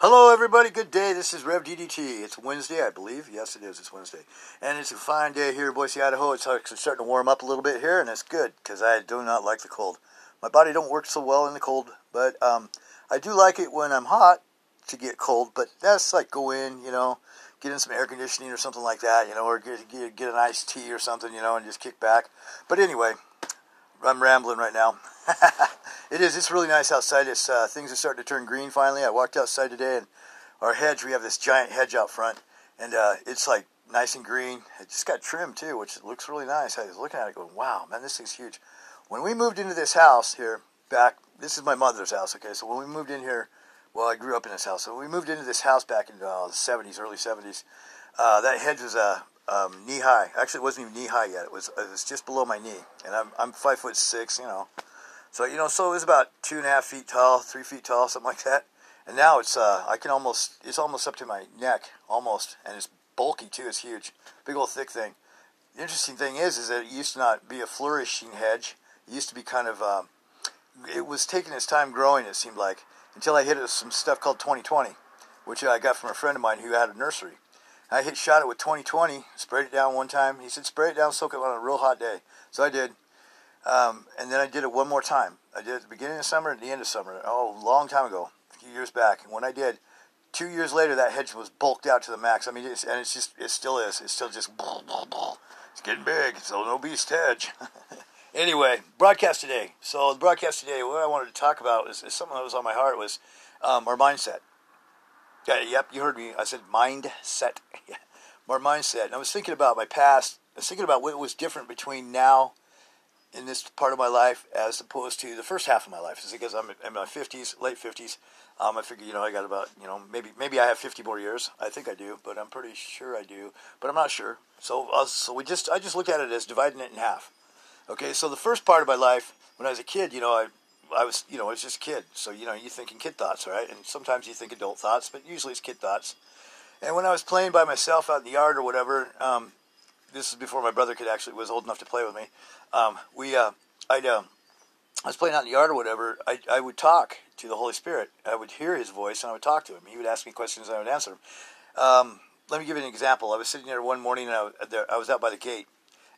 Hello, everybody. Good day. This is Rev DDT. It's Wednesday, I believe. Yes, it is. It's Wednesday, and it's a fine day here in Boise, Idaho. It's actually starting to warm up a little bit here, and it's good because I do not like the cold. My body don't work so well in the cold, but um, I do like it when I'm hot to get cold. But that's like go in, you know, get in some air conditioning or something like that, you know, or get get, get an iced tea or something, you know, and just kick back. But anyway, I'm rambling right now. it is. It's really nice outside. It's uh, things are starting to turn green finally. I walked outside today, and our hedge. We have this giant hedge out front, and uh, it's like nice and green. It just got trimmed too, which looks really nice. I was looking at it, going, "Wow, man, this thing's huge." When we moved into this house here back, this is my mother's house. Okay, so when we moved in here, well, I grew up in this house. So we moved into this house back in uh, the '70s, early '70s. Uh, that hedge was a um, knee high. Actually, it wasn't even knee high yet. It was it was just below my knee, and I'm I'm five foot six, you know. So you know, so it was about two and a half feet tall, three feet tall, something like that. And now it's uh, I can almost it's almost up to my neck, almost, and it's bulky too. It's huge, big old thick thing. The interesting thing is, is that it used to not be a flourishing hedge. It used to be kind of um, it was taking its time growing. It seemed like until I hit it with some stuff called 2020, which I got from a friend of mine who had a nursery. I hit shot it with 2020, sprayed it down one time. He said, spray it down, soak it on a real hot day. So I did. Um, and then I did it one more time. I did it at the beginning of summer and the end of summer. Oh, a long time ago, a few years back. And when I did, two years later, that hedge was bulked out to the max. I mean, it's, and it's just, it still is. It's still just, it's getting big. So no beast hedge. anyway, broadcast today. So the broadcast today, what I wanted to talk about is, is something that was on my heart was um, our mindset. Yeah, yep, you heard me. I said mindset. More mindset. And I was thinking about my past. I was thinking about what was different between now in this part of my life as opposed to the first half of my life. It's because I'm in my 50s, late 50s. Um, I figure, you know, I got about, you know, maybe maybe I have 50 more years. I think I do, but I'm pretty sure I do, but I'm not sure. So, uh, so we just, I just look at it as dividing it in half. Okay, so the first part of my life, when I was a kid, you know, I I was, you know, I was just a kid. So, you know, you're thinking kid thoughts, right? And sometimes you think adult thoughts, but usually it's kid thoughts. And when I was playing by myself out in the yard or whatever, um, this is before my brother could actually was old enough to play with me. Um, we, uh, I'd, uh, I was playing out in the yard or whatever. I, I would talk to the Holy Spirit. I would hear His voice and I would talk to Him. He would ask me questions and I would answer them. Um, let me give you an example. I was sitting there one morning and I was, there, I was out by the gate,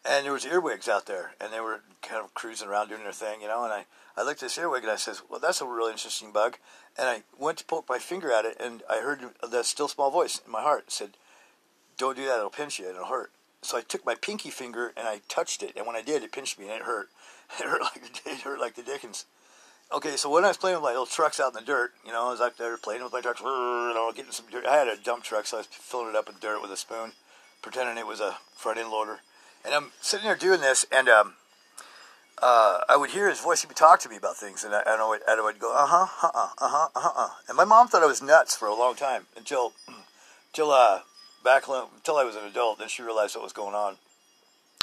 and there was earwigs out there, and they were kind of cruising around doing their thing, you know. And I, I looked at this earwig and I says, "Well, that's a really interesting bug." And I went to poke my finger at it, and I heard that still small voice in my heart said, "Don't do that; it'll pinch you and it'll hurt." So I took my pinky finger and I touched it, and when I did, it pinched me and it hurt. It hurt like it hurt like the dickens. Okay, so when I was playing with my little trucks out in the dirt, you know, I was out there playing with my trucks, you know, getting some dirt. I had a dump truck, so I was filling it up with dirt with a spoon, pretending it was a front end loader. And I'm sitting there doing this, and um, uh, I would hear his voice. He would talk to me about things, and I, I, know, I would go, uh huh, uh huh, uh huh, uh huh. And my mom thought I was nuts for a long time until, until uh, back until I was an adult. Then she realized what was going on.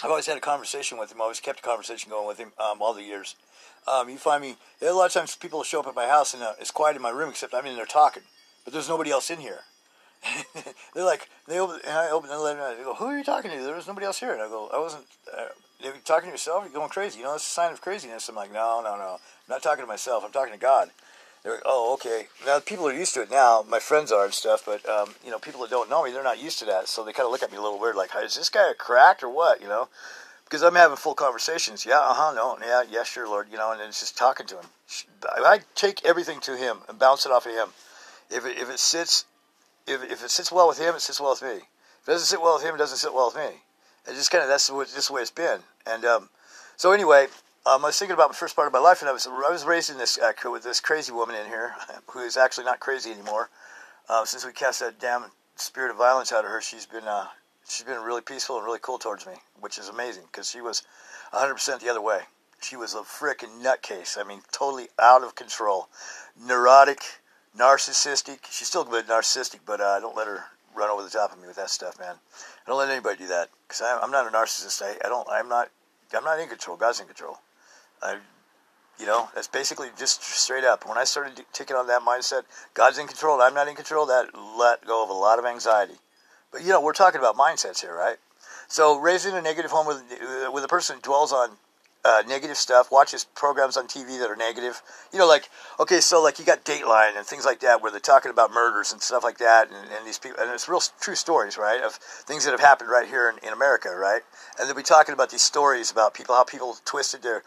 I've always had a conversation with him. I always kept a conversation going with him um, all the years. Um, you find me a lot of times people show up at my house and uh, it's quiet in my room except I'm in there talking, but there's nobody else in here. they're like, they open, and I open and I go, who are you talking to? There was nobody else here. And I go, I wasn't, uh, you're talking to yourself? You're going crazy. You know, that's a sign of craziness. I'm like, no, no, no. I'm not talking to myself. I'm talking to God. They're oh, okay. Now, people are used to it now. My friends are and stuff, but, um, you know, people that don't know me, they're not used to that. So they kind of look at me a little weird, like, is this guy a cracked or what, you know? Because I'm having full conversations. Yeah, uh-huh, no, yeah, yeah, sure, Lord, you know, and it's just talking to him. I take everything to him and bounce it off of him. If it, if it sits if, if it sits well with him, it sits well with me. If it doesn't sit well with him, it doesn't sit well with me. It just kind of that's just the way it's been. And um, so anyway, um, I was thinking about the first part of my life, and I was I was raised in this uh, with this crazy woman in here, who is actually not crazy anymore. Uh, since we cast that damn spirit of violence out of her, she's been uh, she's been really peaceful and really cool towards me, which is amazing because she was 100% the other way. She was a frickin' nutcase. I mean, totally out of control, neurotic narcissistic. She's still a bit narcissistic, but uh, don't let her run over the top of me with that stuff, man. I don't let anybody do that because I'm not a narcissist. I, I don't. I'm not. I'm not in control. God's in control. I, you know, that's basically just straight up. When I started taking on that mindset, God's in control. I'm not in control. That let go of a lot of anxiety. But you know, we're talking about mindsets here, right? So raising a negative home with with a person who dwells on uh, negative stuff, watches programs on TV that are negative. You know, like okay, so like you got Dateline and things like that where they're talking about murders and stuff like that, and, and these people, and it's real true stories, right, of things that have happened right here in, in America, right? And they'll be talking about these stories about people, how people twisted their,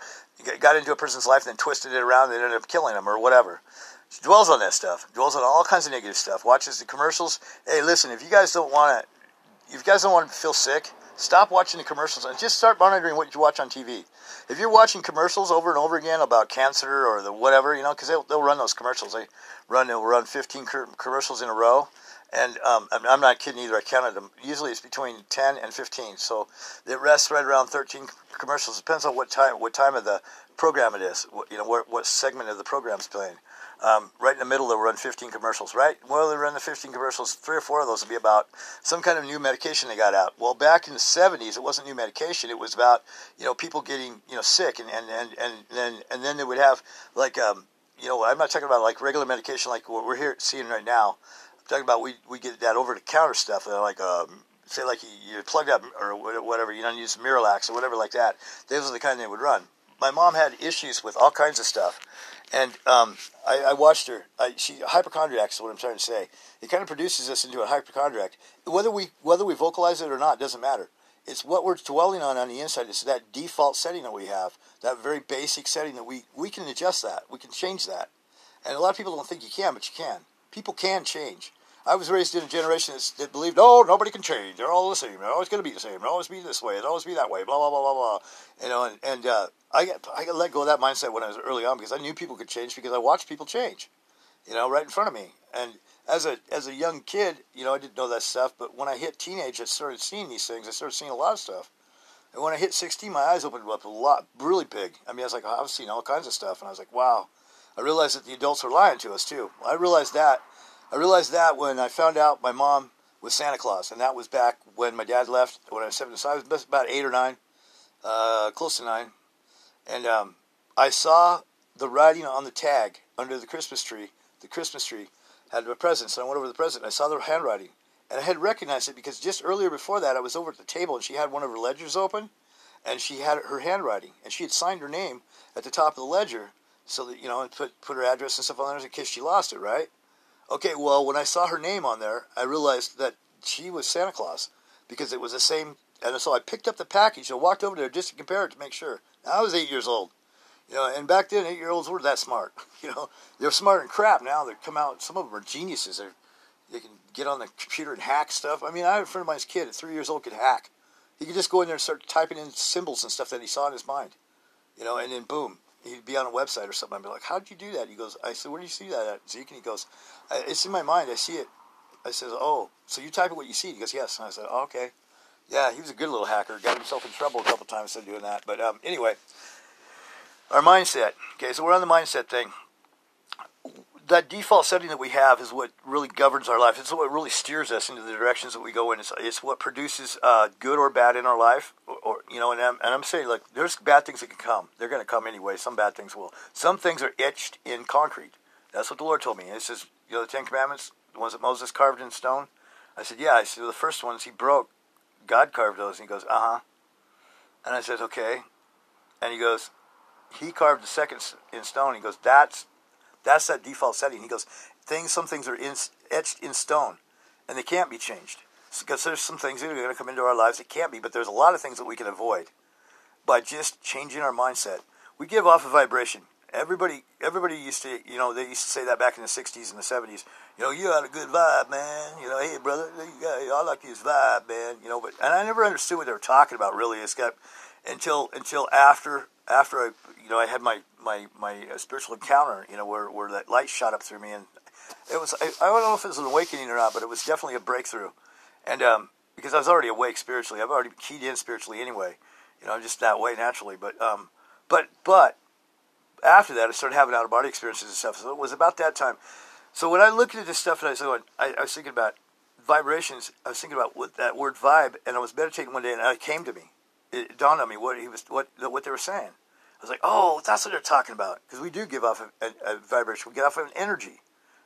got into a person's life and then twisted it around and ended up killing them or whatever. She dwells on that stuff, dwells on all kinds of negative stuff, watches the commercials. Hey, listen, if you guys don't want to, if you guys don't want to feel sick, Stop watching the commercials and just start monitoring what you watch on TV. If you're watching commercials over and over again about cancer or the whatever, you know, because they'll, they'll run those commercials. They run they'll run 15 commercials in a row, and um, I'm not kidding either. I counted them. Usually it's between 10 and 15, so it rests right around 13 commercials. Depends on what time what time of the program it is. What, you know, what, what segment of the program's playing. Um, right in the middle, they'll run 15 commercials. Right? Well, they run the 15 commercials. Three or four of those will be about some kind of new medication they got out. Well, back in the 70s, it wasn't new medication. It was about you know people getting you know sick, and and and and then and then they would have like um, you know I'm not talking about like regular medication like what we're here seeing right now. Talking about we we get that over the counter stuff like um, say like you, you plugged up or whatever you don't use Miralax or whatever like that. Those are the kind they would run. My mom had issues with all kinds of stuff and um, I, I, watched her. I, she hypochondriac is what I'm trying to say. It kind of produces us into a hypochondriac. Whether we whether we vocalize it or not doesn't matter. It's what we're dwelling on on the inside. It's that default setting that we have, that very basic setting that we we can adjust that. We can change that. And a lot of people don't think you can, but you can. People can change. I was raised in a generation that believed, oh, nobody can change. They're all the same. They're always going to be the same. They'll always be this way. They'll always be that way. Blah blah blah blah blah. You know, and, and uh, I got I got let go of that mindset when I was early on because I knew people could change because I watched people change. You know, right in front of me. And as a as a young kid, you know, I didn't know that stuff. But when I hit teenage, I started seeing these things. I started seeing a lot of stuff. And when I hit 16, my eyes opened up a lot, really big. I mean, I was like, I was seeing all kinds of stuff, and I was like, wow. I realized that the adults were lying to us too. I realized that I realized that when I found out my mom was Santa Claus, and that was back when my dad left when I was seven. So I was about eight or nine, uh, close to nine, and um, I saw the writing on the tag under the Christmas tree. The Christmas tree had a present, so I went over the present. And I saw the handwriting, and I had recognized it because just earlier before that, I was over at the table, and she had one of her ledgers open, and she had her handwriting, and she had signed her name at the top of the ledger, so that you know, and put put her address and stuff on there in case she lost it, right? Okay, well, when I saw her name on there, I realized that she was Santa Claus because it was the same. And so I picked up the package and walked over there just to compare it to make sure. Now, I was eight years old, you know, and back then eight year olds weren't that smart. You know, they're smarter than crap now. They come out. Some of them are geniuses. They they can get on the computer and hack stuff. I mean, I had a friend of mine's kid at three years old could hack. He could just go in there and start typing in symbols and stuff that he saw in his mind, you know, and then boom, he'd be on a website or something. I'd be like, "How'd you do that?" He goes, "I said, where do you see that at, Zeke?" And he goes, "It's in my mind. I see it." I says, "Oh, so you type what you see?" He goes, "Yes." And I said, oh, "Okay." Yeah, he was a good little hacker. Got himself in trouble a couple times instead doing that. But um, anyway, our mindset. Okay, so we're on the mindset thing that default setting that we have is what really governs our life. It's what really steers us into the directions that we go in. It's, it's what produces uh, good or bad in our life. Or, or you know, and I'm, and I'm saying like there's bad things that can come. They're going to come anyway. Some bad things will. Some things are etched in concrete. That's what the Lord told me. It says, you know, the Ten Commandments, the ones that Moses carved in stone. I said, yeah. I said the first ones he broke. God carved those. And he goes, uh huh. And I said, okay. And he goes, he carved the second in stone. He goes, that's that's that default setting. He goes, things, some things are in, etched in stone, and they can't be changed. Because there's some things that are going to come into our lives that can't be, but there's a lot of things that we can avoid by just changing our mindset. We give off a vibration. Everybody, everybody used to, you know, they used to say that back in the '60s and the '70s. You know, you got a good vibe, man. You know, hey brother, I like this vibe, man. You know, but and I never understood what they were talking about really. It's got until until after after I, you know, I had my my my uh, spiritual encounter, you know, where where that light shot up through me, and it was I, I don't know if it was an awakening or not, but it was definitely a breakthrough, and um, because I was already awake spiritually, I've already keyed in spiritually anyway, you know, just that way naturally, but um, but but after that, I started having out of body experiences and stuff. So it was about that time. So when I looked at this stuff, and I was going, I, I was thinking about vibrations. I was thinking about what that word vibe, and I was meditating one day, and it came to me. It dawned on me what he was, what what they were saying. I was like, oh, that's what they're talking about. Because we do give off a, a, a, vibration. We get off of an energy,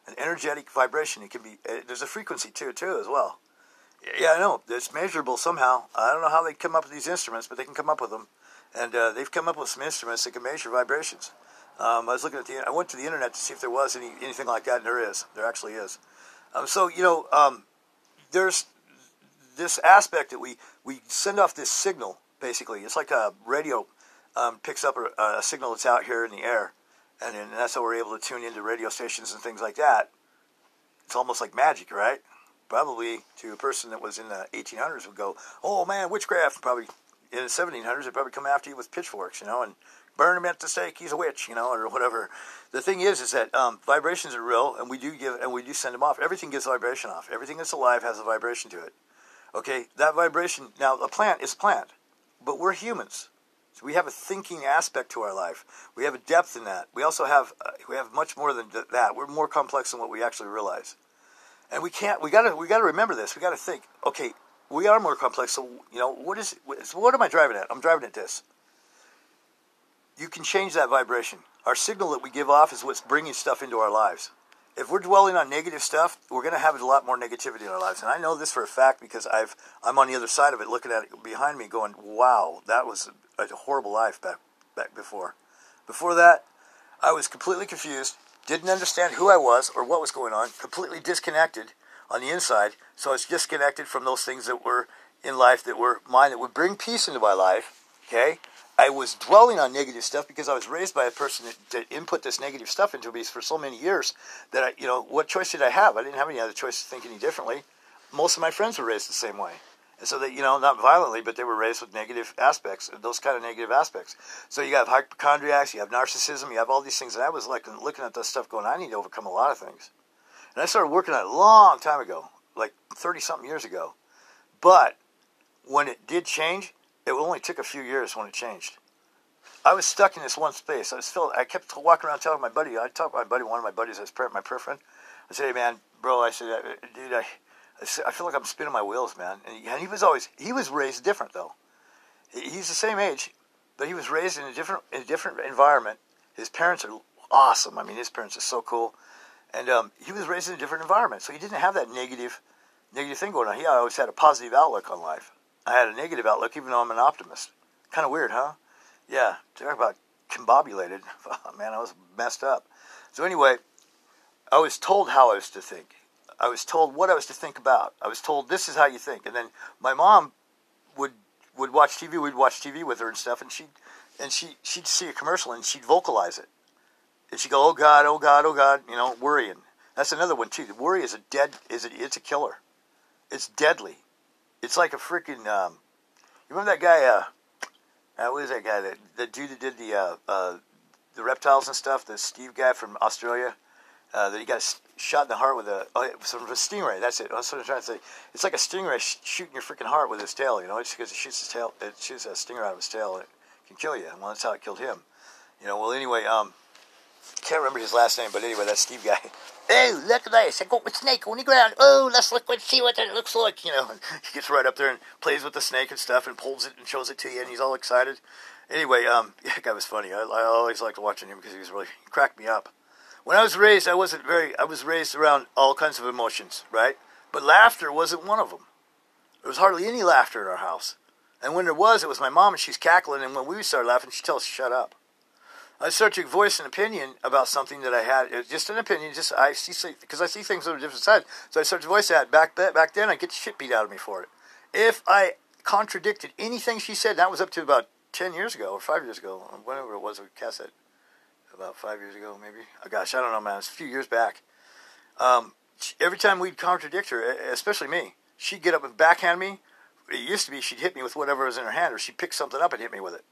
an energetic vibration. It can be, uh, there's a frequency to it too as well. Yeah, I know. It's measurable somehow. I don't know how they come up with these instruments, but they can come up with them. and uh, they've come up with some instruments that can measure vibrations. Um, I was looking at the. I went to the internet to see if there was any anything like that, and there is. There actually is. Um, so you know, um, there's this aspect that we we send off this signal. Basically, it's like a radio um, picks up a, a, signal that's out here in the air, and, and that's how we're able to tune into radio stations and things like that. It's almost like magic, right? Probably to a person that was in the 1800s would go, "Oh man, witchcraft!" Probably in the 1700s, they'd probably come after you with pitchforks, you know, and burn him at the stake. He's a witch, you know, or whatever. The thing is, is that um, vibrations are real, and we do give and we do send them off. Everything gives vibration off. Everything that's alive has a vibration to it. Okay, that vibration. Now, a plant is a plant, but we're humans. So we have a thinking aspect to our life. We have a depth in that. We also have uh, we have much more than that. We're more complex than what we actually realize. And we can't. We gotta. We gotta remember this. We gotta think. Okay, we are more complex. So you know, what is? What am I driving at? I'm driving at this you can change that vibration. Our signal that we give off is what's bringing stuff into our lives. If we're dwelling on negative stuff, we're going to have a lot more negativity in our lives. And I know this for a fact because I've I'm on the other side of it, looking at it behind me, going, "Wow, that was a, horrible life back back before." Before that, I was completely confused, didn't understand who I was or what was going on, completely disconnected on the inside. So I was disconnected from those things that were in life that were mine that would bring peace into my life. Okay, I was dwelling on negative stuff because I was raised by a person that, that, input this negative stuff into me for so many years that I, you know, what choice did I have? I didn't have any other choice to think any differently. Most of my friends were raised the same way. And so that, you know, not violently, but they were raised with negative aspects, those kind of negative aspects. So you have hypochondriacs, you have narcissism, you have all these things. And I was like looking at this stuff going, I need to overcome a lot of things. And I started working on it a long time ago, like 30 something years ago. But when it did change, it only took a few years when it changed. I was stuck in this one space. I was still. I kept walking around telling my buddy. I talked to my buddy, one of my buddies, as my prayer friend. I said, "Hey, man, bro," I said, uh, "Dude, I, I feel like I'm spinning my wheels, man." And he, was always. He was raised different though. He's the same age, but he was raised in a different, in a different environment. His parents are awesome. I mean, his parents are so cool, and um, he was raised in a different environment, so he didn't have that negative, negative thing going on. He always had a positive outlook on life. I had a negative outlook, even though I'm an optimist. Kind of weird, huh? Yeah, talk about combobulated. Man, I was messed up. So anyway, I was told how I was to think. I was told what I was to think about. I was told this is how you think. And then my mom would would watch TV. We'd watch TV with her and stuff, and she and she she'd see a commercial and she'd vocalize it, and she'd go, "Oh God, oh God, oh God," you know, worrying. That's another one too. The worry is a dead is it? it's a killer. It's deadly. It's like a freaking. Um, you remember that guy? Uh, uh, what is that guy? That dude that did the uh, uh, the reptiles and stuff. The Steve guy from Australia. Uh, that he got shot in the heart with a oh, of a stingray. That's it. That's what I'm trying to say. It's like a stingray sh- shooting your freaking heart with his tail. You know, it's because it shoots his tail. It shoots a stinger out of his tail. And it can kill you. Well, that's how it killed him. You know. Well, anyway, um, can't remember his last name, but anyway, that Steve guy. Oh, look at this! I got my snake on the ground. Oh, let's look and see what that looks like. You know, he gets right up there and plays with the snake and stuff, and pulls it and shows it to you, and he's all excited. Anyway, um, that guy was funny. I, I always liked watching him because he was really he cracked me up. When I was raised, I wasn't very. I was raised around all kinds of emotions, right? But laughter wasn't one of them. There was hardly any laughter in our house, and when there was, it was my mom, and she's cackling, and when we started laughing, she tells us shut up. I start to voice an opinion about something that I had, uh, just an opinion. Just I see because I see things on a different side. So I start to voice that. Back back then, I get the shit beat out of me for it. If I contradicted anything she said, that was up to about ten years ago or five years ago, whenever it was. Cast it about five years ago, maybe. Oh gosh, I don't know, man. It's a few years back. Um, every time we'd contradict her, especially me, she'd get up and backhand me. It used to be she'd hit me with whatever was in her hand, or she'd pick something up and hit me with it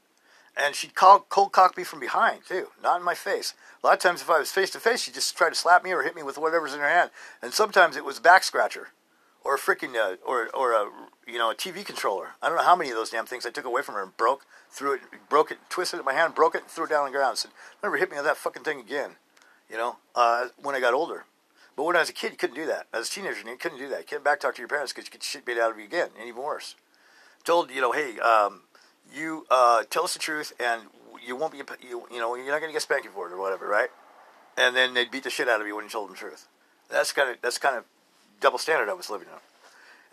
and she'd call, cold cock me from behind too, not in my face. A lot of times, if I was face to face, she'd just try to slap me or hit me with whatever's in her hand. And sometimes it was a back scratcher, or a freaking, uh, or or a you know a TV controller. I don't know how many of those damn things I took away from her and broke, threw it, broke it, twisted it in my hand, broke it, and threw it down on the ground. Said, "Never hit me with that fucking thing again." You know, uh, when I got older. But when I was a kid, you couldn't do that. As a teenager, you couldn't do that. You couldn't back talk to your parents because you could shit beat out of you again, and even worse. Told you know, hey, um, you uh, tell us the truth, and you won't be, you, you know, you're not going to get spanked for it or whatever, right? And then they'd beat the shit out of you when you told them the truth. That's kind of that's kind of double standard I was living on,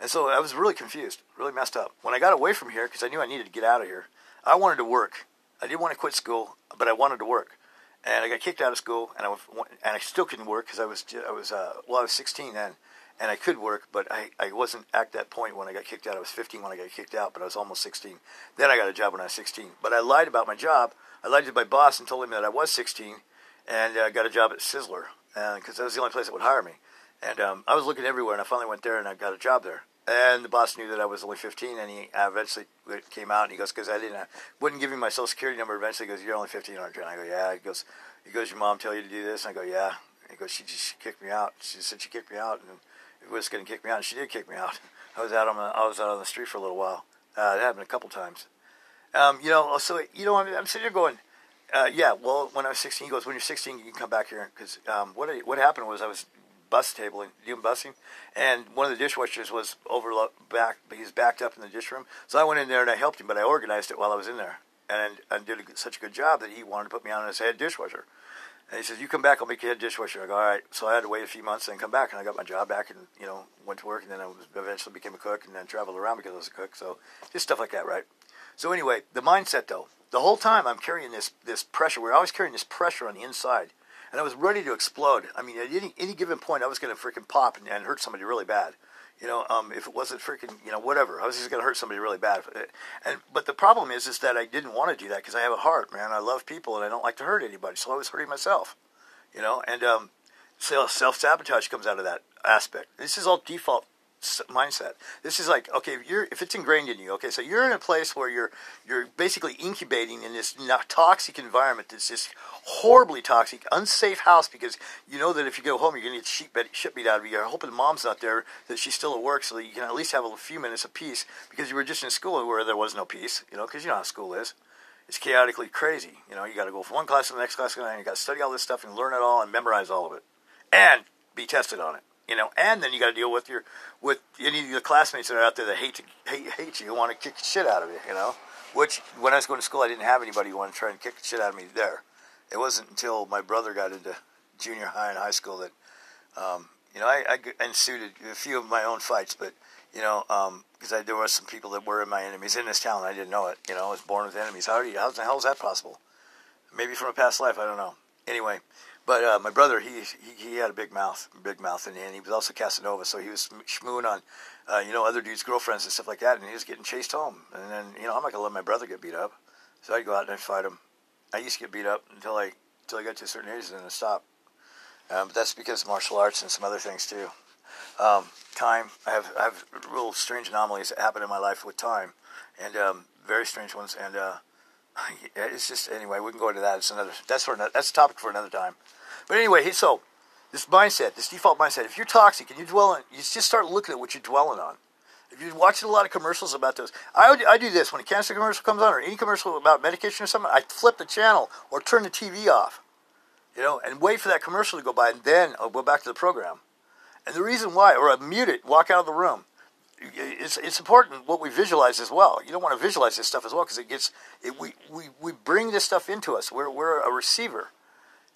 and so I was really confused, really messed up. When I got away from here, because I knew I needed to get out of here, I wanted to work. I didn't want to quit school, but I wanted to work. And I got kicked out of school, and I and I still couldn't work because I was I was uh, well I was 16 then, and I could work, but I, I wasn't at that point when I got kicked out. I was 15 when I got kicked out, but I was almost 16. Then I got a job when I was 16. But I lied about my job. I lied to my boss and told him that I was 16, and I uh, got a job at Sizzler because that was the only place that would hire me. And um, I was looking everywhere, and I finally went there, and I got a job there. And the boss knew that I was only 15, and he eventually came out, and he goes, because I didn't, uh, wouldn't give me my social security number. Eventually, he goes, "You're only 15, aren't you?" And I go, "Yeah." He goes, "He goes, your mom tell you to do this?" And I go, "Yeah." He goes, "She just kicked me out." She said she kicked me out, and it was going to kick me out, and she did kick me out. I was out on the, I was out on the street for a little while. Uh, it happened a couple times. Um, you know, so you know, I'm, I'm sitting here going, uh, yeah. Well, when I was 16, he goes, "When you're 16, you can come back here." Because um, what what happened was I was bus tabling, doing busing, and one of the dishwashers was over back. But he's backed up in the dish room, so I went in there and I helped him, but I organized it while I was in there, and and did a, such a good job that he wanted to put me on as head dishwasher. And he says, "You come back, I'll make you head dishwasher." I go, "All right." So I had to wait a few months and come back, and I got my job back, and you know went to work, and then I was, eventually became a cook, and then traveled around because I was a cook. So just stuff like that, right? So anyway, the mindset though, the whole time I'm carrying this this pressure. We're always carrying this pressure on the inside, and I was ready to explode. I mean, at any any given point, I was going to freaking pop and, and, hurt somebody really bad. You know, um, if it wasn't freaking, you know, whatever, I was just going to hurt somebody really bad. And but the problem is, is that I didn't want to do that because I have a heart, man. I love people and I don't like to hurt anybody, so I was hurting myself. You know, and um, self sabotage comes out of that aspect. This is all default mindset. This is like okay, if you're if it's ingrained in you, okay, so you're in a place where you're you're basically incubating in this toxic environment that's just horribly toxic, unsafe house because you know that if you go home you're gonna get shit beat, shit beat out of you. You're hoping mom's not there, that she's still at work, so that you can at least have a few minutes of peace because you were just in school where there was no peace, you know, because you know how school is. It's chaotically crazy. You know, you got to go from one class to the next class, and you got to study all this stuff and learn it all and memorize all of it, and be tested on it you know, and then you got to deal with your with any of your classmates that are out there that hate to hate, hate you, want to kick the shit out of you, you know. Which when I was going to school, I didn't have anybody who wanted to try and kick the shit out of me there. It wasn't until my brother got into junior high and high school that, um, you know, I, I ensued a few of my own fights, but you know, because um, there were some people that were my enemies in this town. I didn't know it. You know, I was born with enemies. How, you, how the hell is that possible? Maybe from a past life. I don't know. Anyway, but uh, my brother, he, he, he had a big mouth, big mouth, and, and he was also Casanova, so he was schmooing on, uh, you know, other dudes' girlfriends and stuff like that, and he was getting chased home. And then, you know, I'm not gonna let my brother get beat up, so I'd go out and I'd fight him. I used to get beat up until I until I got to a certain age, and then I stopped. Um, but that's because of martial arts and some other things too. Um, time, I have I have real strange anomalies that happen in my life with time, and um, very strange ones, and. Uh, it's just anyway. We can go into that. It's another. That's for that's a topic for another time. But anyway, so this mindset, this default mindset. If you're toxic and you dwell on, you just start looking at what you're dwelling on. If you're watching a lot of commercials about those, I, I do this when a cancer commercial comes on or any commercial about medication or something. I flip the channel or turn the TV off, you know, and wait for that commercial to go by, and then I'll go back to the program. And the reason why, or I mute it, walk out of the room it's it's important what we visualize as well. You don't want to visualize this stuff as well because it gets it, we, we we bring this stuff into us. We're we're a receiver,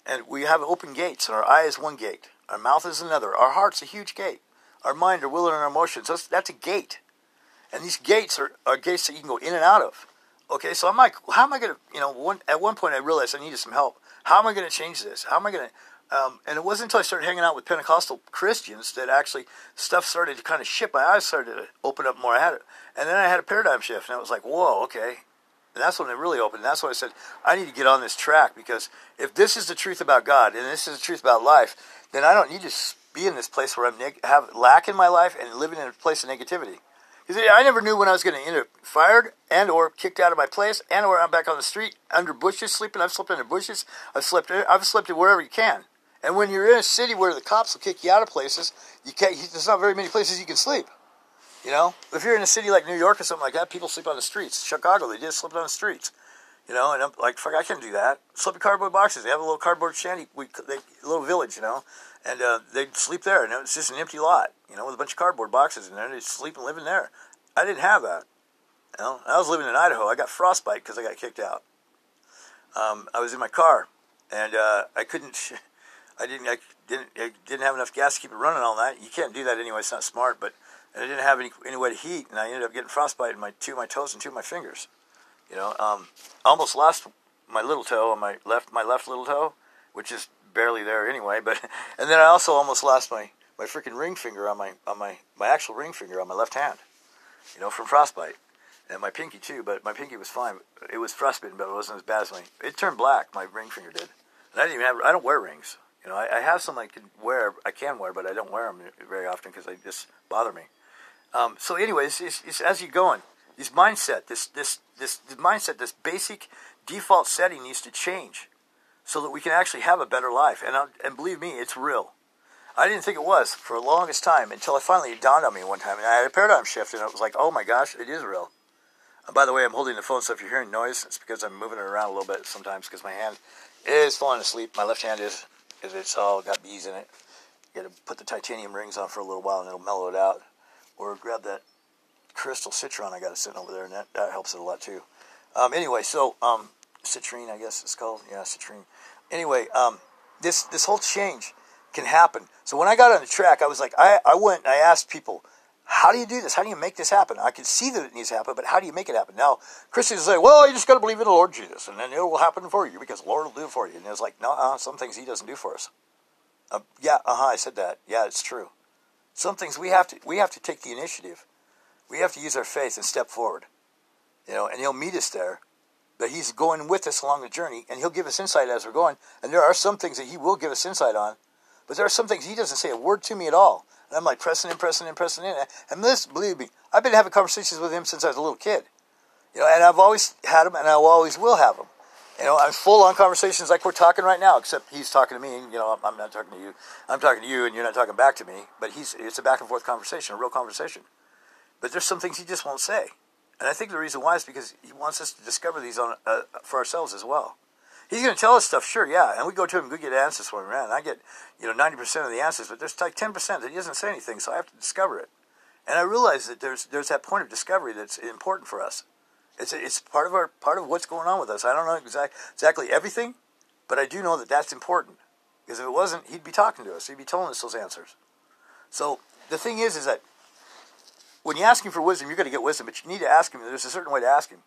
and we have open gates. And our eye is one gate, our mouth is another, our heart's a huge gate, our mind, our will, and our emotions. That's that's a gate, and these gates are, are gates that you can go in and out of. Okay, so I'm like, how am I going to? You know, one at one point I realized I needed some help. How am I going to change this? How am I going to um, and it wasn't until I started hanging out with Pentecostal Christians that actually stuff started to kind of shift. My eyes started to open up more. I had it, and then I had a paradigm shift, and I was like, "Whoa, okay." And that's when it really opened. And that's when I said, "I need to get on this track because if this is the truth about God and this is the truth about life, then I don't need to be in this place where I'm neg- have lack in my life and living in a place of negativity." Because I never knew when I was going to end up fired and or kicked out of my place and or I'm back on the street under bushes sleeping. I've slept under bushes. I've slept. I've slept wherever you can. And when you're in a city where the cops will kick you out of places, you can't. There's not very many places you can sleep. You know, if you're in a city like New York or something like that, people sleep on the streets. Chicago, they just sleep on the streets. You know, and I'm like, fuck, I can't do that. Sleep in cardboard boxes. They have a little cardboard shanty, we, they, little village, you know, and uh, they sleep there. And it's just an empty lot, you know, with a bunch of cardboard boxes in there. They sleep and live in there. I didn't have that. You know, I was living in Idaho. I got frostbite because I got kicked out. Um, I was in my car, and uh, I couldn't. I didn't I didn't I didn't have enough gas to keep it running all night. You can't do that anyway. It's not smart. But and I didn't have any any way to heat, and I ended up getting frostbite in my two of my toes and two of my fingers. You know, um, almost lost my little toe on my left, my left little toe, which is barely there anyway. But and then I also almost lost my my freaking ring finger on my on my my actual ring finger on my left hand. You know, from frostbite, and my pinky too. But my pinky was fine. It was frostbitten, but it wasn't as bad as my. It turned black. My ring finger did. And I didn't even have. I don't wear rings. You know, I, I have some I can wear. I can wear, but I don't wear them very often because they just bother me. Um, so, anyways, it's, it's, as you're going, this mindset, this, this this this mindset, this basic default setting needs to change so that we can actually have a better life. And and believe me, it's real. I didn't think it was for the longest time until I finally it dawned on me one time, and I had a paradigm shift, and it was like, oh my gosh, it is real. And by the way, I'm holding the phone, so if you're hearing noise, it's because I'm moving it around a little bit sometimes because my hand is falling asleep. My left hand is, because it's all got bees in it. You got to put the titanium rings on for a little while, and it'll mellow it out. Or grab that crystal citron I got it sitting over there, and that, that helps it a lot too. Um, anyway, so um, citrine, I guess it's called. Yeah, citrine. Anyway, um, this this whole change can happen. So when I got on the track, I was like, I, I went and I asked people, how do you do this? How do you make this happen? I can see that it needs to happen, but how do you make it happen? Now, Christians say, well, you just got to believe in the Lord Jesus, and then it will happen for you because the Lord will do it for you. And it's like, no, uh, some things He doesn't do for us. Uh, yeah, uh huh. I said that. Yeah, it's true. Some things we have to we have to take the initiative. We have to use our faith and step forward. You know, and He'll meet us there. But He's going with us along the journey, and He'll give us insight as we're going. And there are some things that He will give us insight on, but there are some things He doesn't say a word to me at all. And I'm like pressing in, pressing in, pressing in. And this, believe me, I've been having conversations with him since I was a little kid. You know, and I've always had them, and I always will have them. You know, I'm full on conversations like we're talking right now, except he's talking to me. And, you know, I'm not talking to you. I'm talking to you, and you're not talking back to me. But he's it's a back and forth conversation, a real conversation. But there's some things he just won't say, and I think the reason why is because he wants us to discover these on uh, for ourselves as well. He's going to tell us stuff, sure, yeah, and we go to him we get answers for him, man. I get, you know, ninety percent of the answers, but there's like ten percent that he doesn't say anything, so I have to discover it. And I realize that there's there's that point of discovery that's important for us. It's it's part of our part of what's going on with us. I don't know exact, exactly everything, but I do know that that's important because if it wasn't, he'd be talking to us. He'd be telling us those answers. So the thing is, is that when you ask him for wisdom, you're going to get wisdom, but you need to ask him. There's a certain way to ask him.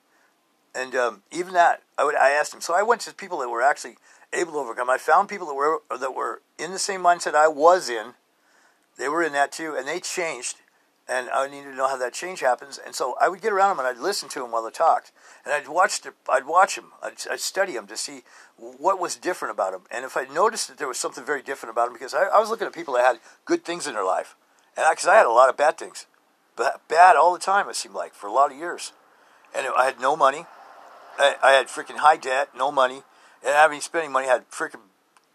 And um, even that, I would I asked him. So I went to people that were actually able to overcome. I found people that were that were in the same mindset I was in. They were in that too, and they changed. And I needed to know how that change happens. And so I would get around them and I'd listen to them while they talked, and I'd watch the, I'd watch them. I'd, I'd study them to see what was different about them. And if I noticed that there was something very different about them, because I, I was looking at people that had good things in their life, and because I, I had a lot of bad things, but bad all the time it seemed like for a lot of years, and I had no money. I, I had freaking high debt, no money, and having spending money. I had freaking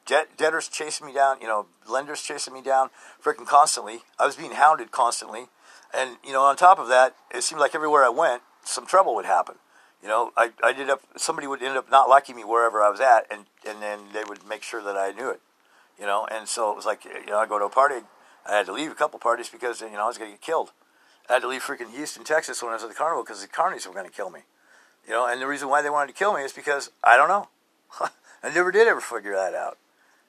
debt, debtors chasing me down, you know, lenders chasing me down, freaking constantly. I was being hounded constantly, and you know, on top of that, it seemed like everywhere I went, some trouble would happen. You know, I, I ended up somebody would end up not liking me wherever I was at, and and then they would make sure that I knew it. You know, and so it was like you know, I go to a party, I had to leave a couple parties because you know I was going to get killed. I had to leave freaking Houston, Texas when I was at the carnival because the carnies were going to kill me. You know, and the reason why they wanted to kill me is because I don't know. I never did ever figure that out.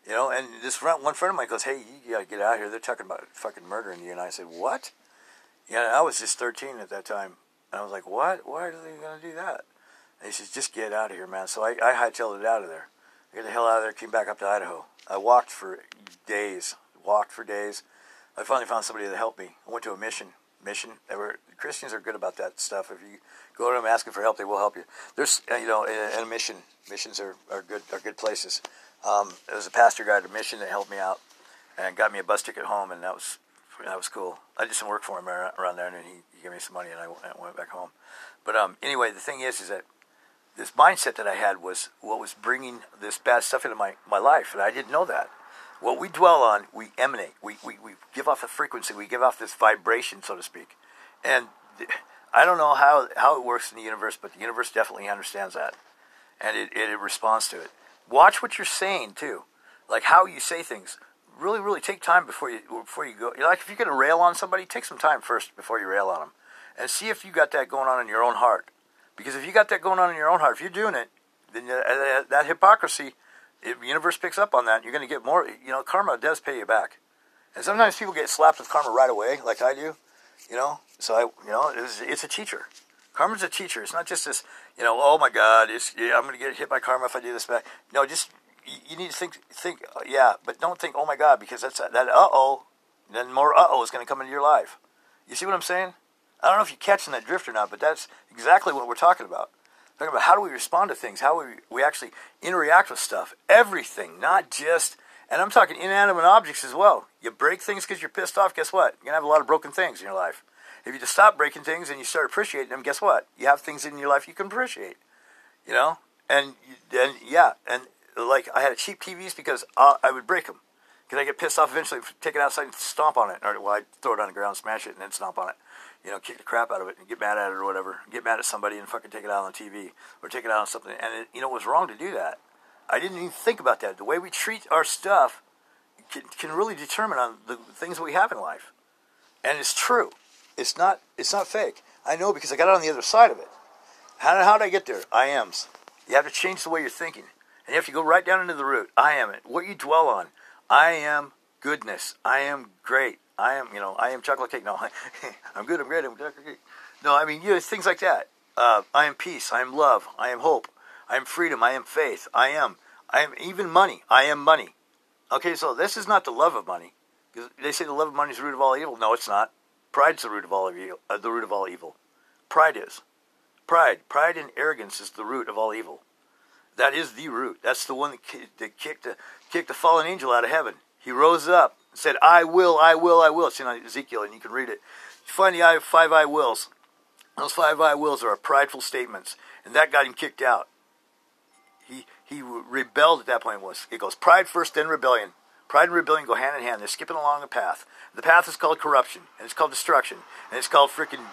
You know, and this one friend of mine goes, "Hey, you gotta get out of here. They're talking about fucking murdering you." And I said, "What?" Yeah, I was just 13 at that time, and I was like, "What? Why are they gonna do that?" And he says, "Just get out of here, man." So I, I hightailed it out of there. I got the hell out of there. Came back up to Idaho. I walked for days. Walked for days. I finally found somebody that helped me. I went to a mission. Mission. They were Christians are good about that stuff. If you go to them asking for help, they will help you. There's, uh, you know, in a mission, missions are, are good are good places. Um, there was a pastor guy at a mission that helped me out and got me a bus ticket home, and that was that was cool. I did some work for him around there, and he, he gave me some money, and I went back home. But um, anyway, the thing is, is that this mindset that I had was what was bringing this bad stuff into my, my life, and I didn't know that. What we dwell on, we emanate. We, we, we give off a frequency. We give off this vibration, so to speak. And I don't know how, how it works in the universe, but the universe definitely understands that. And it, it, it responds to it. Watch what you're saying, too. Like how you say things. Really, really take time before you before you go. Like if you're to rail on somebody, take some time first before you rail on them, and see if you got that going on in your own heart. Because if you got that going on in your own heart, if you're doing it, then that hypocrisy, the universe picks up on that. You're to get more. You know, karma does pay you back, and sometimes people get slapped with karma right away, like I do. You know, so I, you know, it's, it's a teacher. Karma's a teacher. It's not just this, you know, oh my God, yeah, I'm going to get hit by karma if I do this back. No, just you, need to think, think, yeah, but don't think, oh my God, because that's that uh oh, then more uh oh is going to come into your life. You see what I'm saying? I don't know if you're catching that drift or not, but that's exactly what we're talking about. Talking about how do we respond to things, how we, we actually interact with stuff. Everything, not just, and I'm talking inanimate objects as well. You break things because you're pissed off, guess what? You're going to have a lot of broken things in your life. If you just stop breaking things and you start appreciating them, guess what? You have things in your life you can appreciate. You know, and and yeah, and like I had cheap TVs because uh, I would break them. Because I get pissed off eventually, take it outside and stomp on it, or well, I throw it on the ground, smash it, and then stomp on it. You know, kick the crap out of it and get mad at it or whatever. Get mad at somebody and fucking take it out on the TV or take it out on something. And it, you know, it was wrong to do that. I didn't even think about that. The way we treat our stuff can, can really determine on the things we have in life, and it's true. It's not. It's not fake. I know because I got it on the other side of it. How, how did I get there? I am's. You have to change the way you're thinking, and if you go right down into the root. I am it. What you dwell on. I am goodness. I am great. I am. You know. I am chocolate cake. No, I'm good. I'm great. I'm chocolate cake. No, I mean you know things like that. Uh, I am peace. I am love. I am hope. I am freedom. I am faith. I am. I am even money. I am money. Okay, so this is not the love of money. They say the love of money is the root of all evil. No, it's not. Pride's the root of all evil. Uh, the root of all evil. Pride is. Pride, pride and arrogance is the root of all evil. That is the root. That's the one that, kicked the kicked the fallen angel out of heaven. He rose up and said, "I will, I will, I will." It's in Ezekiel, and you can read it. You find the five I wills. Those five I wills are prideful statements, and that got him kicked out. He he rebelled at that point. Was it goes pride first, then rebellion. Pride and rebellion go hand in hand. They're skipping along a path. The path is called corruption, and it's called destruction, and it's called freaking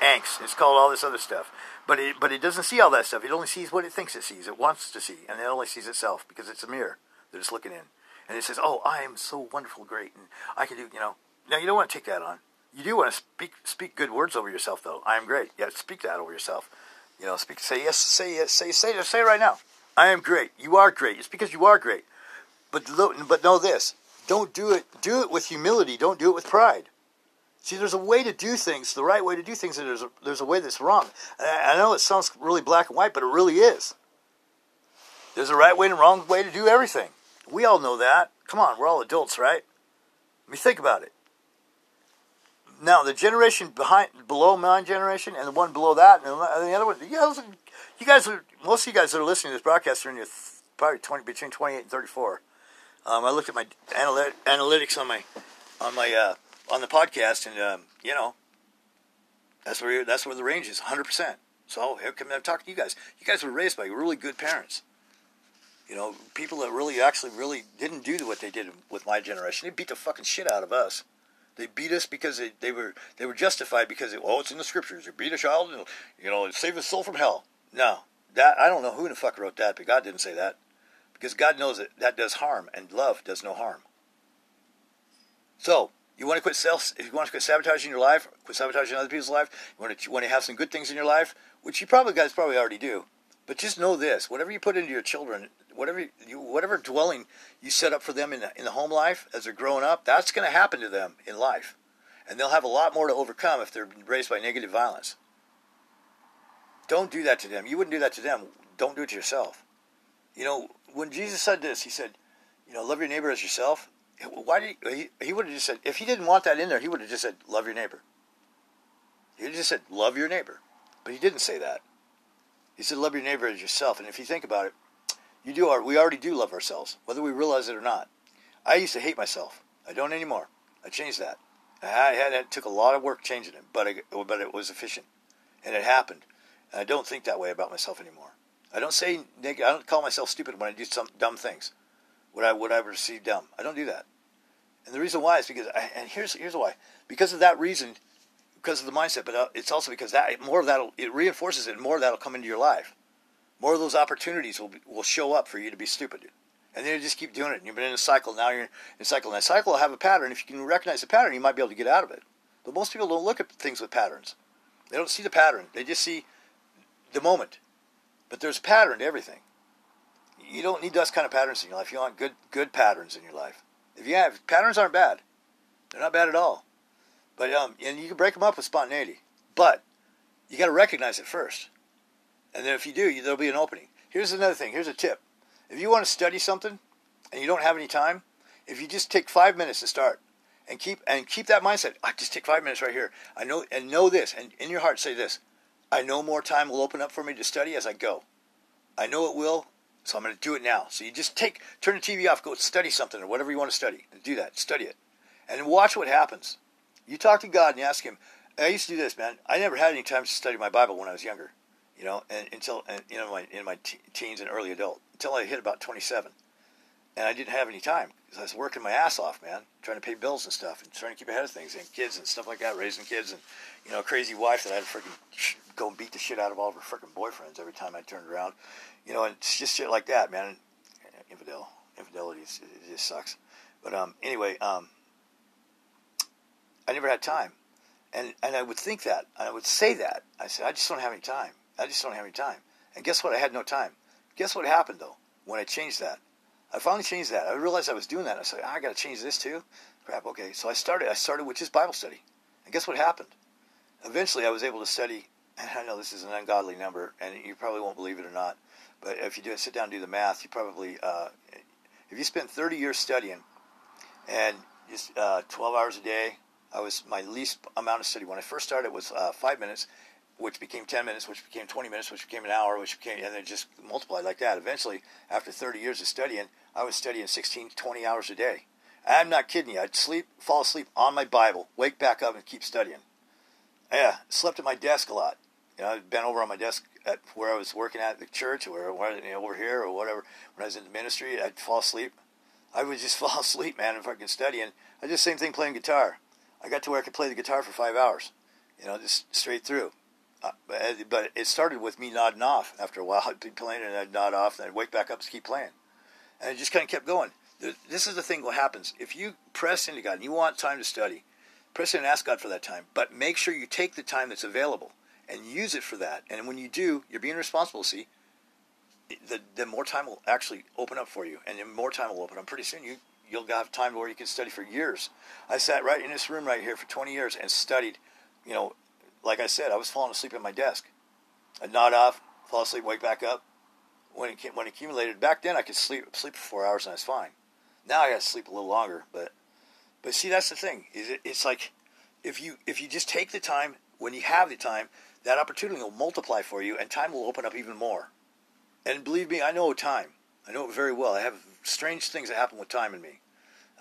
angst. It's called all this other stuff. But it, but it doesn't see all that stuff. It only sees what it thinks it sees. It wants to see, and it only sees itself because it's a mirror that it's looking in. And it says, "Oh, I am so wonderful, great, and I can do." You know. Now you don't want to take that on. You do want to speak speak good words over yourself, though. I am great. Yeah, speak that over yourself. You know, speak. Say yes. Say yes. Say say say it right now. I am great. You are great. It's because you are great. But but know this: don't do it. Do it with humility. Don't do it with pride. See, there's a way to do things, the right way to do things, and there's a, there's a way that's wrong. I, know it sounds really black and white, but it really is. There's a right way and wrong way to do everything. We all know that. Come on, we're all adults, right? I mean, think about it. Now, the generation behind, below my generation, and the one below that, and the other one, you guys, you guys are, most of you guys that are listening to this broadcast are in your th- probably 20, between 28 and 34. Um, I looked at my analytics on my on my uh, on the podcast, and um, you know, that's where that's where the range is, 100. percent So here come I'm talking to you guys. You guys were raised by really good parents. You know, people that really actually really didn't do what they did with my generation. They beat the fucking shit out of us. They beat us because they, they were they were justified because oh it's in the scriptures. You beat a child, and, you know, save his soul from hell. No, that I don't know who the fuck wrote that, but God didn't say that because God knows that that does harm, and love does no harm. So, you want to quit self, if you want to quit sabotaging your life, quit sabotaging other people's life, you want to, you want to have some good things in your life, which you probably guys probably already do. But just know this: whatever you put into your children, whatever you, whatever dwelling you set up for them in the, in the home life as they're growing up, that's going to happen to them in life, and they'll have a lot more to overcome if they're raised by negative violence. Don't do that to them. You wouldn't do that to them. Don't do it to yourself. You know, when Jesus said this, he said, you know, love your neighbor as yourself. Why did he, he, he would have just said, if he didn't want that in there, he would have just said, love your neighbor. He just said, love your neighbor. But he didn't say that. He said, love your neighbor as yourself. And if you think about it, you do our, we already do love ourselves, whether we realize it or not. I used to hate myself. I don't anymore. I changed that. I had it took a lot of work changing it, but I, but it was efficient, and it happened. And I don't think that way about myself anymore. I don't say I don't call myself stupid when I do some dumb things. Would I would I perceive dumb? I don't do that. And the reason why is because I, and here's here's why. Because of that reason, because of the mindset, but uh, it's also because that more of that it reinforces it. And more of that'll come into your life. More of those opportunities will be, will show up for you to be stupid. And then you just keep doing it. And you've been in a cycle. Now you're in a cycle. And that cycle will have a pattern. If you can recognize the pattern, you might be able to get out of it. But most people don't look at things with patterns. They don't see the pattern. They just see the moment. But there's a pattern to everything. You don't need those kind of patterns in your life. You want good good patterns in your life. If you have patterns aren't bad. They're not bad at all. But um and you can break them up with spontaneity. But You got to recognize it first. And then if you do, there'll be an opening. Here's another thing. Here's a tip. If you want to study something and you don't have any time, if you just take five minutes to start and keep and keep that mindset, I just take five minutes right here. I know and know this, and in your heart say this: I know more time will open up for me to study as I go. I know it will, so I'm going to do it now. So you just take, turn the TV off, go study something or whatever you want to study. Do that, study it, and watch what happens. You talk to God and ask Him. I used to do this, man. I never had any time to study my Bible when I was younger, you know, and until and, you know my in my teens and early adult until I hit about 27, and I didn't have any time because I was working my ass off, man, trying to pay bills and stuff, and trying to keep ahead of things, and kids and stuff like that, raising kids, and you know, crazy wife that I had to freaking go and beat the shit out of all of her freaking boyfriends every time I turned around, you know, and it's just shit like that, man. Infidel, infidelity, it just sucks. But um, anyway, um, I never had time, and and I would think that, I would say that. I said, I just don't have any time. I just don't have any time. And guess what? I had no time. Guess what happened though when I changed that? I finally changed that. I realized I was doing that. I said, oh, I got to change this too. Crap. Okay. So I started. I started with just Bible study, and guess what happened? Eventually, I was able to study. And I know this is an ungodly number, and you probably won't believe it or not. But if you do sit down and do the math, you probably, uh, if you spend 30 years studying, and just uh, 12 hours a day, I was my least amount of study when I first started was uh, five minutes, which became 10 minutes, which became 20 minutes, which became an hour, which became, and then just multiplied like that. Eventually, after 30 years of studying, I was studying 16, 20 hours a day. I'm not kidding you. I'd sleep, fall asleep on my Bible, wake back up, and keep studying. Yeah, slept at my desk a lot. You know, I'd been over on my desk at where I was working at the church, or you know, over here, or whatever. When I was in the ministry, I'd fall asleep. I would just fall asleep, man, if I could study. And I did the same thing playing guitar. I got to where I could play the guitar for five hours, you know, just straight through. Uh, but it started with me nodding off. After a while, I'd be playing and I'd nod off, and I'd wake back up to keep playing. And it just kind of kept going. This is the thing what happens. If you press into God and you want time to study, press in and ask God for that time. But make sure you take the time that's available and use it for that. And when you do, you're being responsible, see, the, the more time will actually open up for you. And the more time will open up. Pretty soon you, you'll have time where you can study for years. I sat right in this room right here for 20 years and studied, you know, like I said, I was falling asleep at my desk. I'd nod off, fall asleep, wake back up. When it, when it accumulated, back then I could sleep sleep for four hours and I was fine. Now I got to sleep a little longer, but but see that's the thing. Is it, it's like if you if you just take the time when you have the time, that opportunity will multiply for you, and time will open up even more. And believe me, I know time. I know it very well. I have strange things that happen with time in me.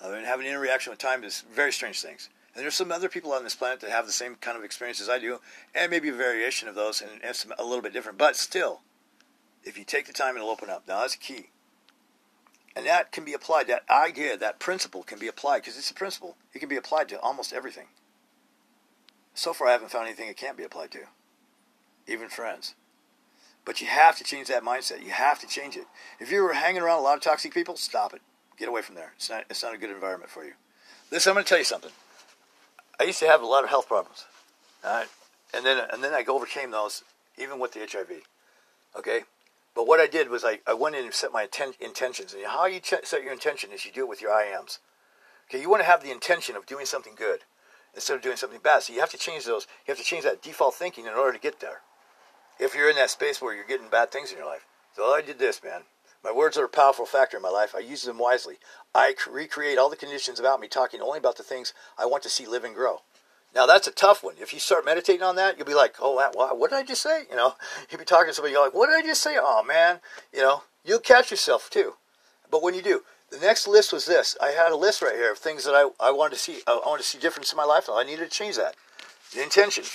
Uh, and having an interaction with time is very strange things. And there's some other people on this planet that have the same kind of experiences I do, and maybe a variation of those, and, and some, a little bit different. But still, if you take the time, it'll open up. Now that's key. And that can be applied. That idea, that principle can be applied because it's a principle. It can be applied to almost everything. So far, I haven't found anything it can't be applied to, even friends. But you have to change that mindset. You have to change it. If you're hanging around a lot of toxic people, stop it. Get away from there. It's not. It's not a good environment for you. Listen, I'm going to tell you something. I used to have a lot of health problems, all right? and then and then I overcame those, even with the HIV. Okay, but what I did was I, I went in and set my atten- intentions. And how you ch- set your intention is you do it with your I ams. Okay, you want to have the intention of doing something good instead of doing something bad. So you have to change those. You have to change that default thinking in order to get there. If you're in that space where you're getting bad things in your life. So I did this, man. My words are a powerful factor in my life. I use them wisely. I recreate all the conditions about me talking only about the things I want to see live and grow. Now that's a tough one. If you start meditating on that, you'll be like, "Oh, what did I just say?" You know, you'll be talking to somebody, you're like, "What did I just say?" Oh man, you know, you'll catch yourself too. But when you do, the next list was this. I had a list right here of things that I, I wanted to see. I wanted to see difference in my life. I needed to change that. The intention.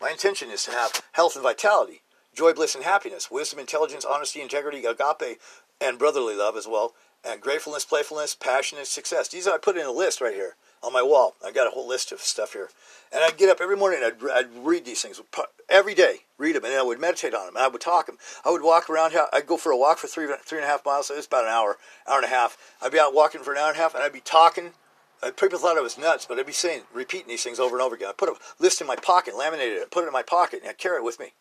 My intention is to have health and vitality, joy, bliss, and happiness, wisdom, intelligence, honesty, integrity, agape, and brotherly love as well, and gratefulness, playfulness, passion, and success. These I put in a list right here on my wall. I got a whole list of stuff here. And I'd get up every morning and I'd, I'd read these things every day, read them, and I would meditate on them. I would talk them. I would walk around. I'd go for a walk for three three and a half miles. So it's about an hour, hour and a half. I'd be out walking for an hour and a half, and I'd be talking. People thought I was nuts, but I'd be saying, repeating these things over and over again. I put a list in my pocket, laminated it, put it in my pocket, and I carry it with me.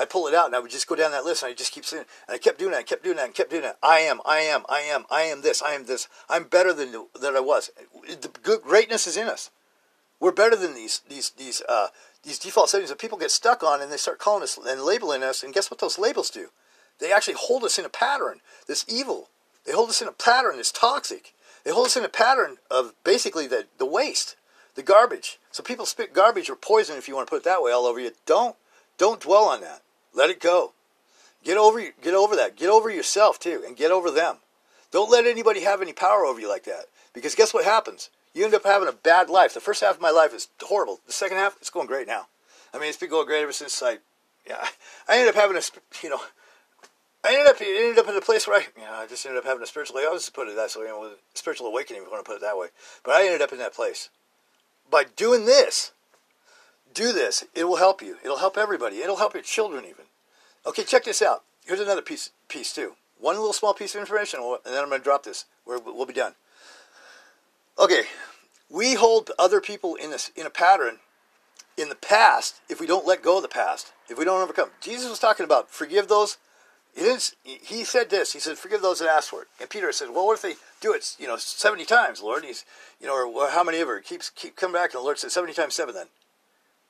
I pull it out and I would just go down that list and I just keep saying, and I kept doing that, I kept doing that, and kept doing that. I am, I am, I am, I am this, I am this. I'm better than than I was. The good greatness is in us. We're better than these these these uh, these default settings that people get stuck on, and they start calling us and labeling us. And guess what those labels do? They actually hold us in a pattern that's evil. They hold us in a pattern that's toxic. They hold us in a pattern of basically the, the waste, the garbage. So people spit garbage or poison, if you want to put it that way, all over you. Don't don't dwell on that. Let it go. Get over get over that. Get over yourself too, and get over them. Don't let anybody have any power over you like that. Because guess what happens? You end up having a bad life. The first half of my life is horrible. The second half, it's going great now. I mean, it's been going great ever since I, yeah, I ended up having a, you know, I ended up ended up in a place where I, you know, I just ended up having a spiritual. I was put it that way, you know, spiritual awakening. If you want to put it that way, but I ended up in that place by doing this. Do this. It will help you. It'll help everybody. It'll help your children even. Okay, check this out. Here's another piece piece too. One little small piece of information, and then I'm going to drop this. We're, we'll be done. Okay, we hold other people in this in a pattern in the past if we don't let go of the past, if we don't overcome. Jesus was talking about forgive those. He, said this. He said, "Forgive those that ask for it." And Peter said, "Well, what if they do it, you know, seventy times, Lord?" He's, you know, or how many ever? Keeps keep coming back, and the Lord said, 70 times seven. Then,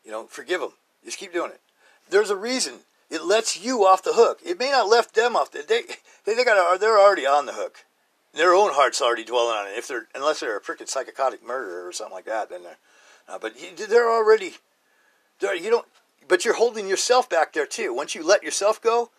you know, forgive them. Just keep doing it. There's a reason. It lets you off the hook. It may not left them off. The, they they, they got they're already on the hook their own heart's already dwelling on it. If they're unless they're a freaking psychotic murderer or something like that, then they're. Uh, but they're already. They're, you don't. But you're holding yourself back there too. Once you let yourself go,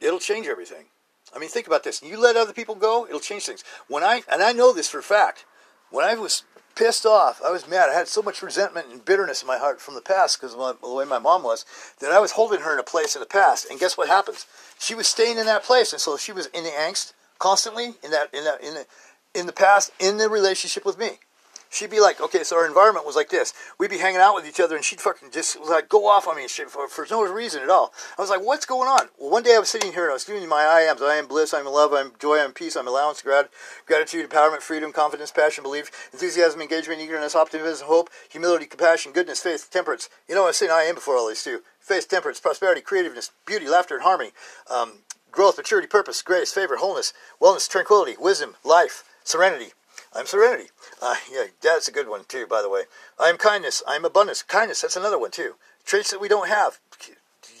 it'll change everything. I mean, think about this. You let other people go, it'll change things. When I and I know this for a fact. When I was pissed off, I was mad. I had so much resentment and bitterness in my heart from the past because of the way my mom was that I was holding her in a place in the past. And guess what happens? She was staying in that place, and so she was in the angst constantly in that in that in the, in the past in the relationship with me. She'd be like, okay, so our environment was like this. We'd be hanging out with each other, and she'd fucking just like go off on me and shit for, for no reason at all. I was like, what's going on? Well, one day I was sitting here and I was doing my I ams. I am bliss. I'm love. I'm joy. I'm peace. I'm allowance. Grat- gratitude. Empowerment. Freedom. Confidence. Passion. Belief. Enthusiasm. Engagement. Eagerness. Optimism. Hope. Humility. Compassion. Goodness. Faith. Temperance. You know, I was saying I am before all these too. Faith. Temperance. Prosperity. Creativeness. Beauty. Laughter. And harmony. Um, growth, maturity, purpose, grace, favor, wholeness, wellness, tranquility, wisdom, life, serenity. I'm serenity. Uh, yeah, that's a good one too, by the way. I am kindness. I am abundance. Kindness, that's another one too. Traits that we don't have.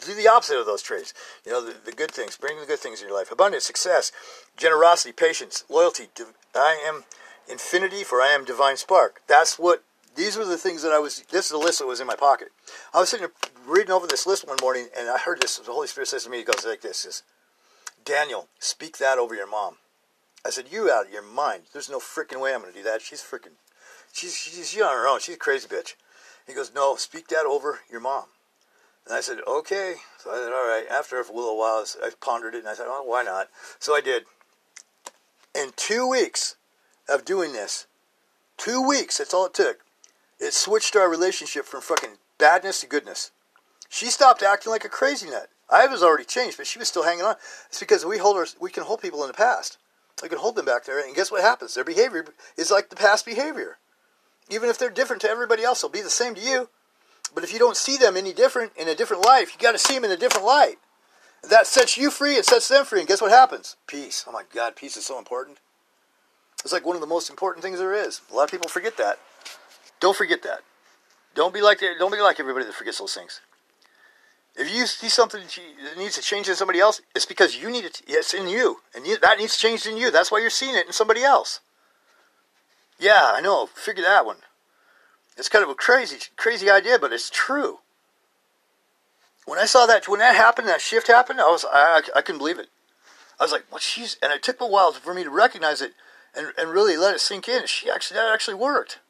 Do the opposite of those traits. You know, the, the good things. Bring the good things in your life. Abundance, success, generosity, patience, loyalty. I am infinity, for I am divine spark. That's what these were the things that I was. This is the list that was in my pocket. I was sitting reading over this list one morning, and I heard this. The Holy Spirit says to me, "He goes like this: Daniel, speak that over your mom. I said, you out of your mind. There's no freaking way I'm going to do that. She's freaking, she's, she's, she's on her own. She's a crazy bitch. He goes, no, speak that over your mom. And I said, okay. So I said, all right. After a little while, I pondered it, and I said, oh, why not? So I did. In two weeks of doing this, two weeks, that's all it took, it switched our relationship from fucking badness to goodness. She stopped acting like a crazy nut. I was already changed, but she was still hanging on. It's because we hold our, we can hold people in the past. We can hold them back there, and guess what happens? Their behavior is like the past behavior. Even if they're different to everybody else, they'll be the same to you. But if you don't see them any different in a different life, you got to see them in a different light. That sets you free. It sets them free. And guess what happens? Peace. Oh my God, peace is so important. It's like one of the most important things there is. A lot of people forget that. Don't forget that. Don't be like don't be like everybody that forgets those things. If you see something that needs to change in somebody else, it's because you need it. It's in you, and you, that needs to change in you. That's why you're seeing it in somebody else. Yeah, I know. Figure that one. It's kind of a crazy, crazy idea, but it's true. When I saw that, when that happened, that shift happened, I was, I, I couldn't believe it. I was like, "What? She's," and it took a while for me to recognize it and, and really let it sink in. She actually, that actually worked.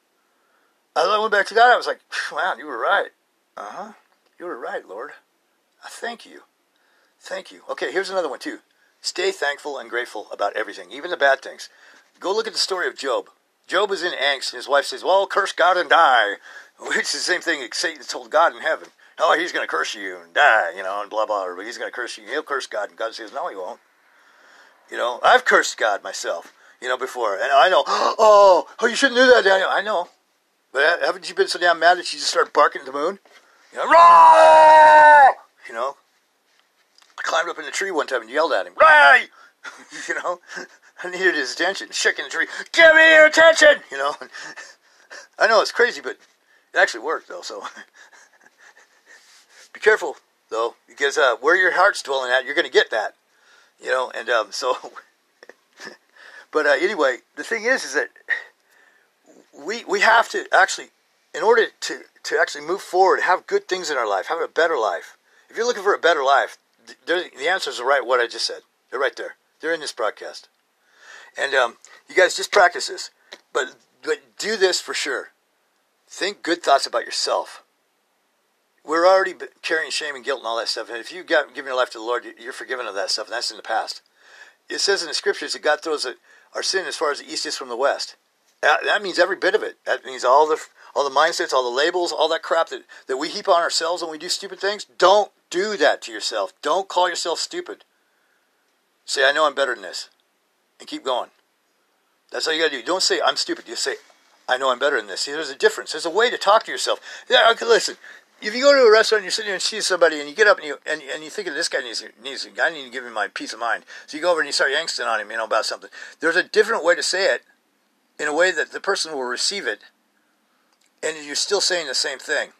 As I went back to God, I was like, "Wow, you were right. Uh huh. You were right, Lord." Ah, thank you. Thank you. Okay, here's another one too. Stay thankful and grateful about everything, even the bad things. Go look at the story of Job. Job is in angst, and his wife says, Well, curse God and die. Which is the same thing that Satan told God in heaven. Oh, he's going to curse you and die, you know, and blah, blah, but he's going to curse you. He'll curse God. And God says, No, he won't. You know, I've cursed God myself, you know, before. And I know, oh, oh, you shouldn't do that, Daniel. I know. But haven't you been so damn mad that you just start barking at the moon? You know, you know, I climbed up in the tree one time and yelled at him. Ray! you know, I needed his attention. Shaking the tree. Give me your attention! You know, I know it's crazy, but It actually worked though, so be careful though, because uh, where your heart's dwelling at, you're going to get that, you know. And um, so, but uh, anyway, the thing is, is that we we have to actually, in order to to actually move forward, have good things in our life, have a better life. If you're looking for a better life, the answers are right. What I just said, they're right there. They're in this broadcast, and um, you guys just practice this, but but do this for sure. Think good thoughts about yourself. We're already carrying shame and guilt and all that stuff. And if you've got, given your life to the Lord, you're forgiven of that stuff, and that's in the past. It says in the scriptures that God throws our sin as far as the east is from the west. That means every bit of it. That means all the all the mindsets, all the labels, all that crap that, that we heap on ourselves when we do stupid things. Don't do that to yourself. Don't call yourself stupid. Say, I know I'm better than this. And keep going. That's all you gotta do. Don't say I'm stupid. You say, I know I'm better than this. See, there's a difference. There's a way to talk to yourself. Yeah, okay, listen. If you go to a restaurant and you're sitting there and see somebody and you get up and you and, and you think this guy needs needs I need to give him my peace of mind. So you go over and you start yangsting on him, you know, about something. There's a different way to say it, in a way that the person will receive it, and you're still saying the same thing.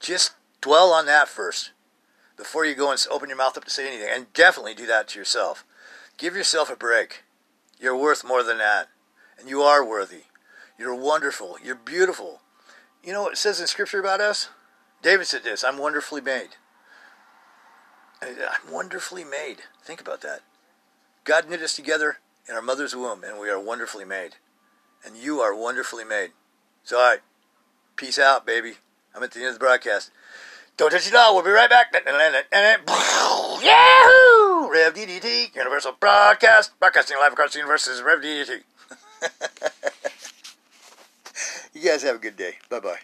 Just dwell on that first before you go and open your mouth up to say anything, and definitely do that to yourself. Give yourself a break. You're worth more than that, and you are worthy. You're wonderful. You're beautiful. You know what it says in Scripture about us? David said this I'm wonderfully made. Uh, I'm wonderfully made. Think about that. God knit us together in our mother's womb, and we are wonderfully made. And you are wonderfully made. So, all right. Peace out, baby. I'm at the end of the broadcast. Don't touch it all. We'll be right back. Yahoo! Rev DDT, Universal Broadcast, broadcasting live across the universe is Rev DDT. you guys have a good day. Bye bye.